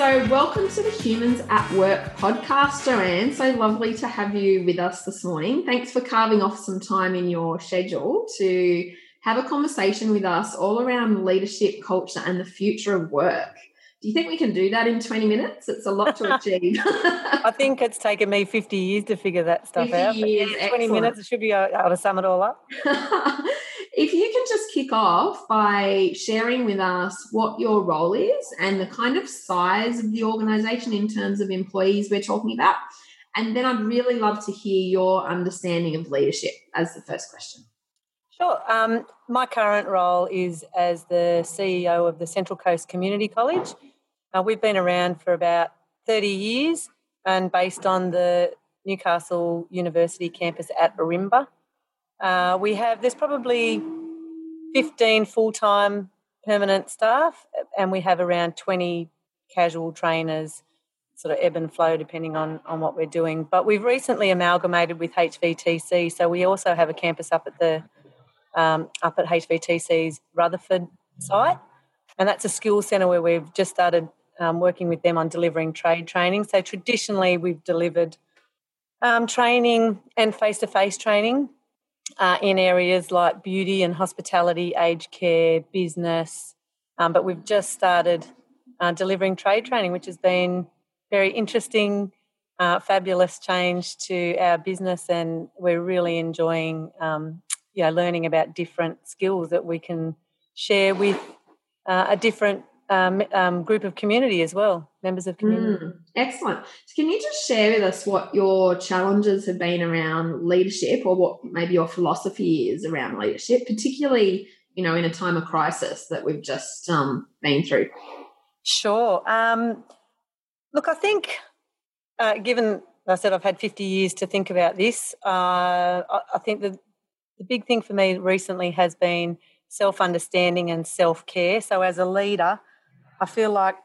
So, welcome to the Humans at Work podcast, Joanne. So lovely to have you with us this morning. Thanks for carving off some time in your schedule to have a conversation with us all around leadership, culture, and the future of work. Do you think we can do that in 20 minutes? It's a lot to achieve. I think it's taken me 50 years to figure that stuff out. Years, 20 excellent. minutes, it should be able to sum it all up. if you can just kick off by sharing with us what your role is and the kind of size of the organization in terms of employees we're talking about. And then I'd really love to hear your understanding of leadership as the first question. Sure. Um, my current role is as the CEO of the Central Coast Community College. Uh, we've been around for about 30 years and based on the Newcastle University campus at Ourimbah. Uh, we have, there's probably 15 full time permanent staff, and we have around 20 casual trainers, sort of ebb and flow depending on, on what we're doing. But we've recently amalgamated with HVTC, so we also have a campus up at the um, up at HVTC's Rutherford site. And that's a skills centre where we've just started um, working with them on delivering trade training. So traditionally, we've delivered um, training and face to face training uh, in areas like beauty and hospitality, aged care, business. Um, but we've just started uh, delivering trade training, which has been very interesting, uh, fabulous change to our business, and we're really enjoying um, you know, learning about different skills that we can share with uh, a different um, um, group of community as well, members of community. Mm, excellent. So, can you just share with us what your challenges have been around leadership, or what maybe your philosophy is around leadership, particularly you know in a time of crisis that we've just um, been through? Sure. Um, look, I think uh, given I said I've had 50 years to think about this, uh, I, I think that the big thing for me recently has been self understanding and self care. So, as a leader, I feel like,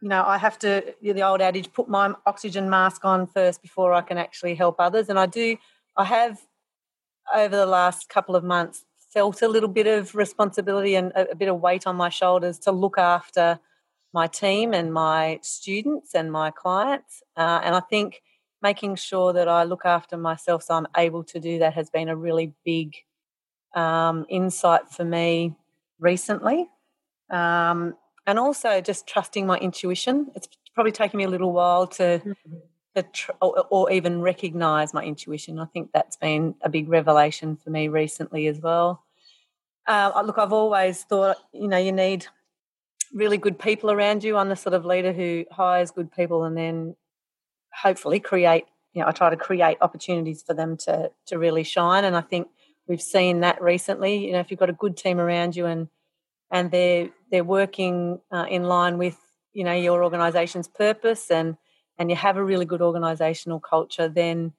you know, I have to, the old adage, put my oxygen mask on first before I can actually help others. And I do, I have over the last couple of months felt a little bit of responsibility and a, a bit of weight on my shoulders to look after my team and my students and my clients. Uh, and I think making sure that I look after myself so I'm able to do that has been a really big um, insight for me recently. Um, and also just trusting my intuition. It's probably taken me a little while to, mm-hmm. to tr- or, or, even recognize my intuition. I think that's been a big revelation for me recently as well. Uh, look, I've always thought, you know, you need really good people around you. I'm the sort of leader who hires good people and then hopefully create you know i try to create opportunities for them to to really shine and i think we've seen that recently you know if you've got a good team around you and and they're they're working uh, in line with you know your organization's purpose and and you have a really good organizational culture then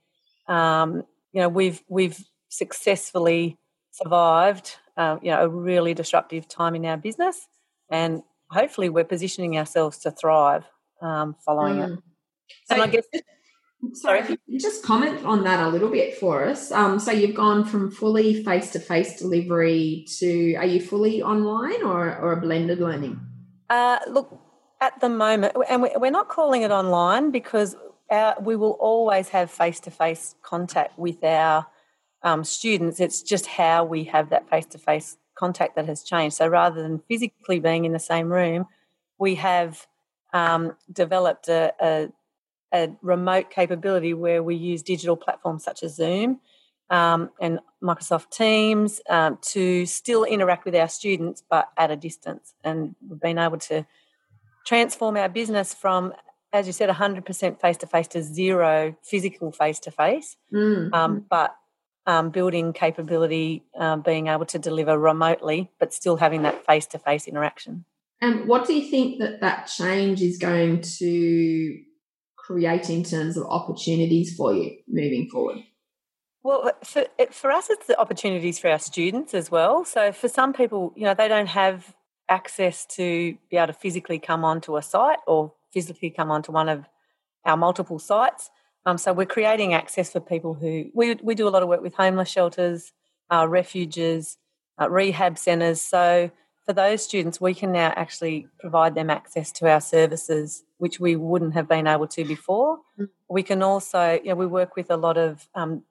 um, you know we've we've successfully survived uh, you know a really disruptive time in our business and hopefully we're positioning ourselves to thrive um, following mm. it so, I guess, sorry, if you just comment on that a little bit for us. Um, so you've gone from fully face to face delivery to are you fully online or, or a blended learning? Uh, look, at the moment, and we're not calling it online because our, we will always have face to face contact with our um, students. It's just how we have that face to face contact that has changed. So rather than physically being in the same room, we have um, developed a, a a remote capability where we use digital platforms such as Zoom um, and Microsoft Teams um, to still interact with our students but at a distance. And we've been able to transform our business from, as you said, 100% face to face to zero physical face to face, but um, building capability, um, being able to deliver remotely, but still having that face to face interaction. And what do you think that that change is going to create in terms of opportunities for you moving forward? Well, for, for us, it's the opportunities for our students as well. So for some people, you know, they don't have access to be able to physically come onto a site or physically come onto one of our multiple sites. Um, so we're creating access for people who we we do a lot of work with homeless shelters, uh, refuges, uh, rehab centres. So for those students, we can now actually provide them access to our services which we wouldn't have been able to before. Mm. We can also, you know, we work with a lot of um,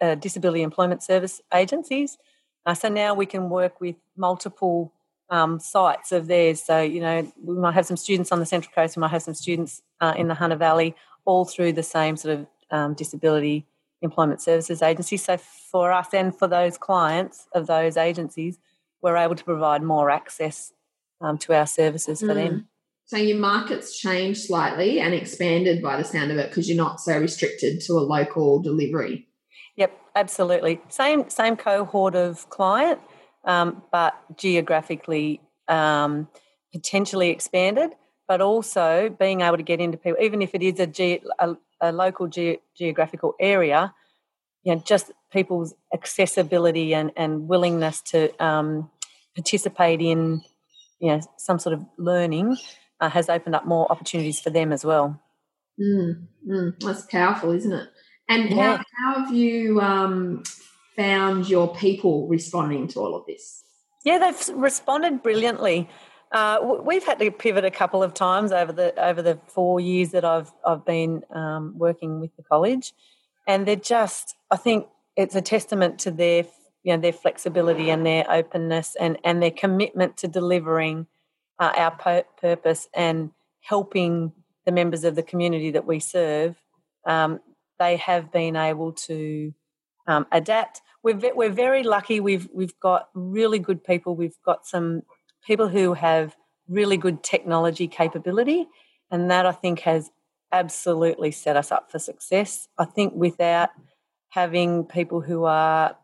uh, disability employment service agencies. Uh, so now we can work with multiple um, sites of theirs. So, you know, we might have some students on the Central Coast, we might have some students uh, in the Hunter Valley, all through the same sort of um, disability employment services agency. So, for us and for those clients of those agencies, we're able to provide more access um, to our services for mm. them. So your market's changed slightly and expanded by the sound of it because you're not so restricted to a local delivery. Yep, absolutely. Same same cohort of client, um, but geographically um, potentially expanded. But also being able to get into people, even if it is a, ge- a, a local ge- geographical area, you know, just people's accessibility and, and willingness to um, participate in you know some sort of learning uh, has opened up more opportunities for them as well. Mm, mm, that's powerful, isn't it? And yeah. how, how have you um, found your people responding to all of this? Yeah, they've responded brilliantly. Uh, we've had to pivot a couple of times over the over the four years that I've I've been um, working with the college, and they're just I think it's a testament to their you know their flexibility and their openness and and their commitment to delivering uh, our purpose and helping the members of the community that we serve. Um, they have been able to um, adapt. We're we're very lucky. We've we've got really good people. We've got some people who have really good technology capability, and that I think has absolutely set us up for success. I think without having people who are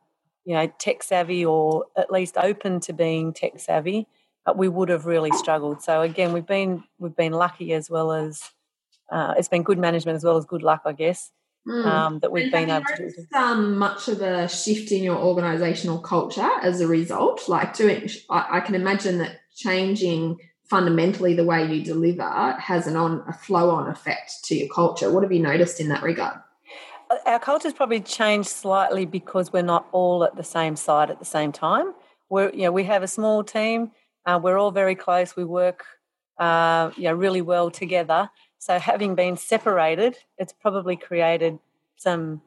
you know tech savvy or at least open to being tech savvy we would have really struggled so again we've been we've been lucky as well as uh, it's been good management as well as good luck i guess mm. um, that we've and been able to do um, much of a shift in your organizational culture as a result like doing I, I can imagine that changing fundamentally the way you deliver has an on a flow on effect to your culture what have you noticed in that regard our culture's probably changed slightly because we're not all at the same site at the same time. We're, you know, we have a small team. Uh, we're all very close. We work, uh, know, really well together. So having been separated, it's probably created some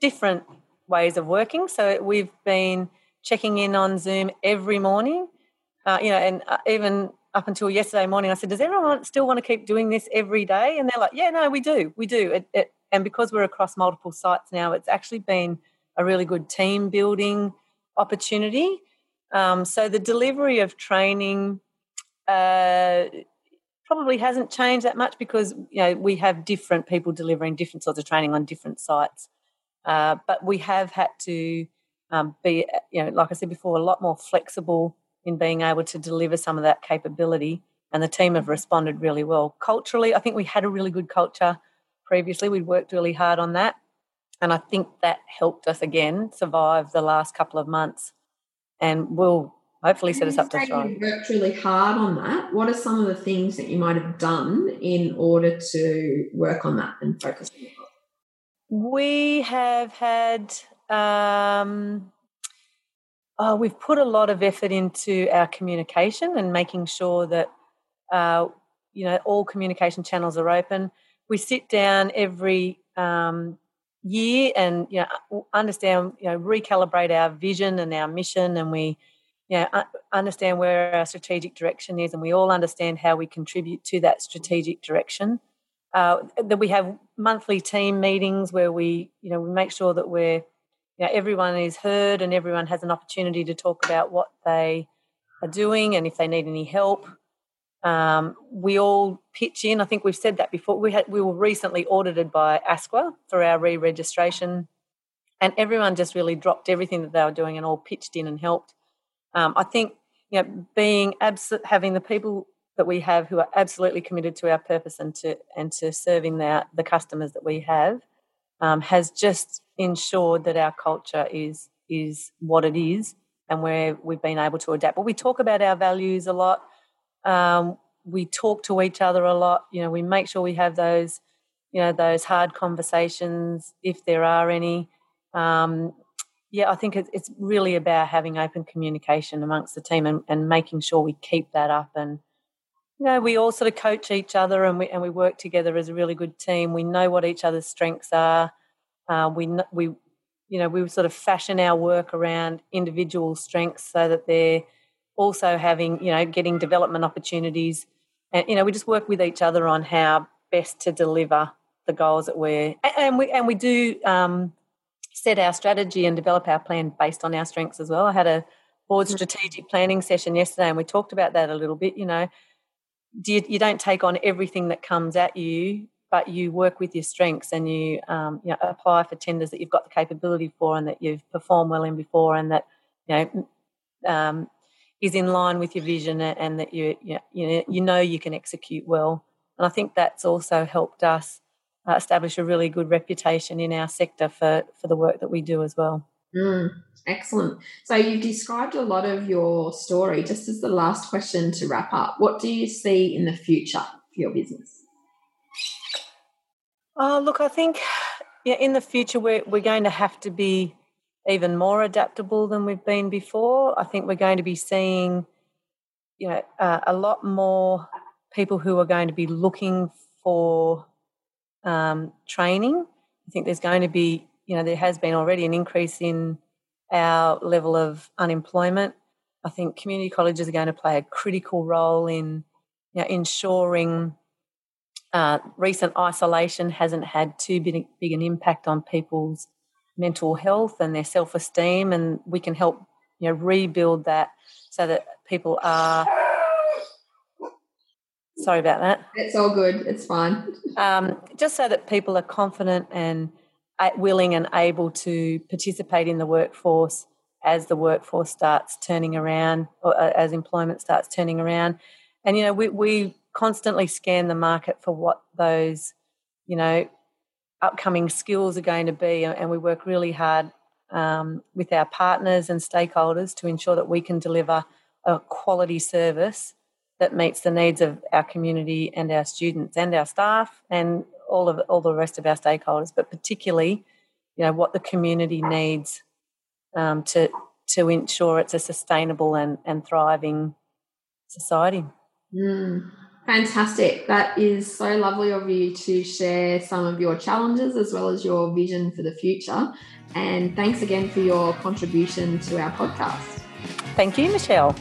different ways of working. So we've been checking in on Zoom every morning. Uh, you know, and uh, even up until yesterday morning, I said, "Does everyone still want to keep doing this every day?" And they're like, "Yeah, no, we do, we do." It, it and because we're across multiple sites now, it's actually been a really good team building opportunity. Um, so the delivery of training uh, probably hasn't changed that much because you know we have different people delivering different sorts of training on different sites. Uh, but we have had to um, be, you know, like I said before, a lot more flexible in being able to deliver some of that capability. And the team have responded really well. Culturally, I think we had a really good culture previously. We'd worked really hard on that. And I think that helped us again survive the last couple of months and we'll hopefully set us up to thrive. You worked really hard on that. What are some of the things that you might have done in order to work on that and focus on? We have had, um, oh, we've put a lot of effort into our communication and making sure that, uh, you know, all communication channels are open we sit down every um, year and you know understand you know recalibrate our vision and our mission and we you know understand where our strategic direction is and we all understand how we contribute to that strategic direction. Uh, that we have monthly team meetings where we you know we make sure that we're you know everyone is heard and everyone has an opportunity to talk about what they are doing and if they need any help um, we all pitch in. I think we've said that before. We had we were recently audited by ASQA for our re-registration, and everyone just really dropped everything that they were doing and all pitched in and helped. Um, I think you know being abs- having the people that we have who are absolutely committed to our purpose and to and to serving the the customers that we have um, has just ensured that our culture is is what it is and where we've been able to adapt. But we talk about our values a lot. Um, we talk to each other a lot. You know, we make sure we have those, you know, those hard conversations if there are any. Um, yeah, I think it's, really about having open communication amongst the team and, and making sure we keep that up and you know, we all sort of coach each other and we and we work together as a really good team. We know what each other's strengths are. Uh, we we you know we sort of fashion our work around individual strengths so that they're also having you know getting development opportunities, and you know we just work with each other on how best to deliver the goals that we're and we and we do um, set our strategy and develop our plan based on our strengths as well. I had a board mm. strategic planning session yesterday and we talked about that a little bit. You know, do you, you don't take on everything that comes at you, but you work with your strengths and you, um, you know, apply for tenders that you've got the capability for and that you've performed well in before and that you know um, is in line with your vision and that you you know, you know you can execute well. And I think that's also helped us uh, establish a really good reputation in our sector for for the work that we do as well. Mm. Excellent. So you've described a lot of your story. Just as the last question to wrap up, what do you see in the future for your business? Oh, look, I think yeah, in the future we're we're going to have to be even more adaptable than we've been before. I think we're going to be seeing, you know, uh, a lot more people who are going to be looking for um, training. I think there's going to be, you know, there has been already an increase in our level of unemployment. I think community colleges are going to play a critical role in you know, ensuring uh, recent isolation hasn't had too big, big an impact on people's mental health and their self esteem, and we can help you know rebuild that so that people are. Sorry about that. It's all good. It's fine. Um, just so that people are confident and willing and able to participate in the workforce as the workforce starts turning around or uh, as employment starts turning around. And, you know, we, we constantly scan the market for what those, you know, upcoming skills are going to be. And we work really hard um, with our partners and stakeholders to ensure that we can deliver a quality service that meets the needs of our community and our students and our staff and all of all the rest of our stakeholders, but particularly, you know, what the community needs um, to to ensure it's a sustainable and, and thriving society. Mm, fantastic. That is so lovely of you to share some of your challenges as well as your vision for the future. And thanks again for your contribution to our podcast. Thank you, Michelle.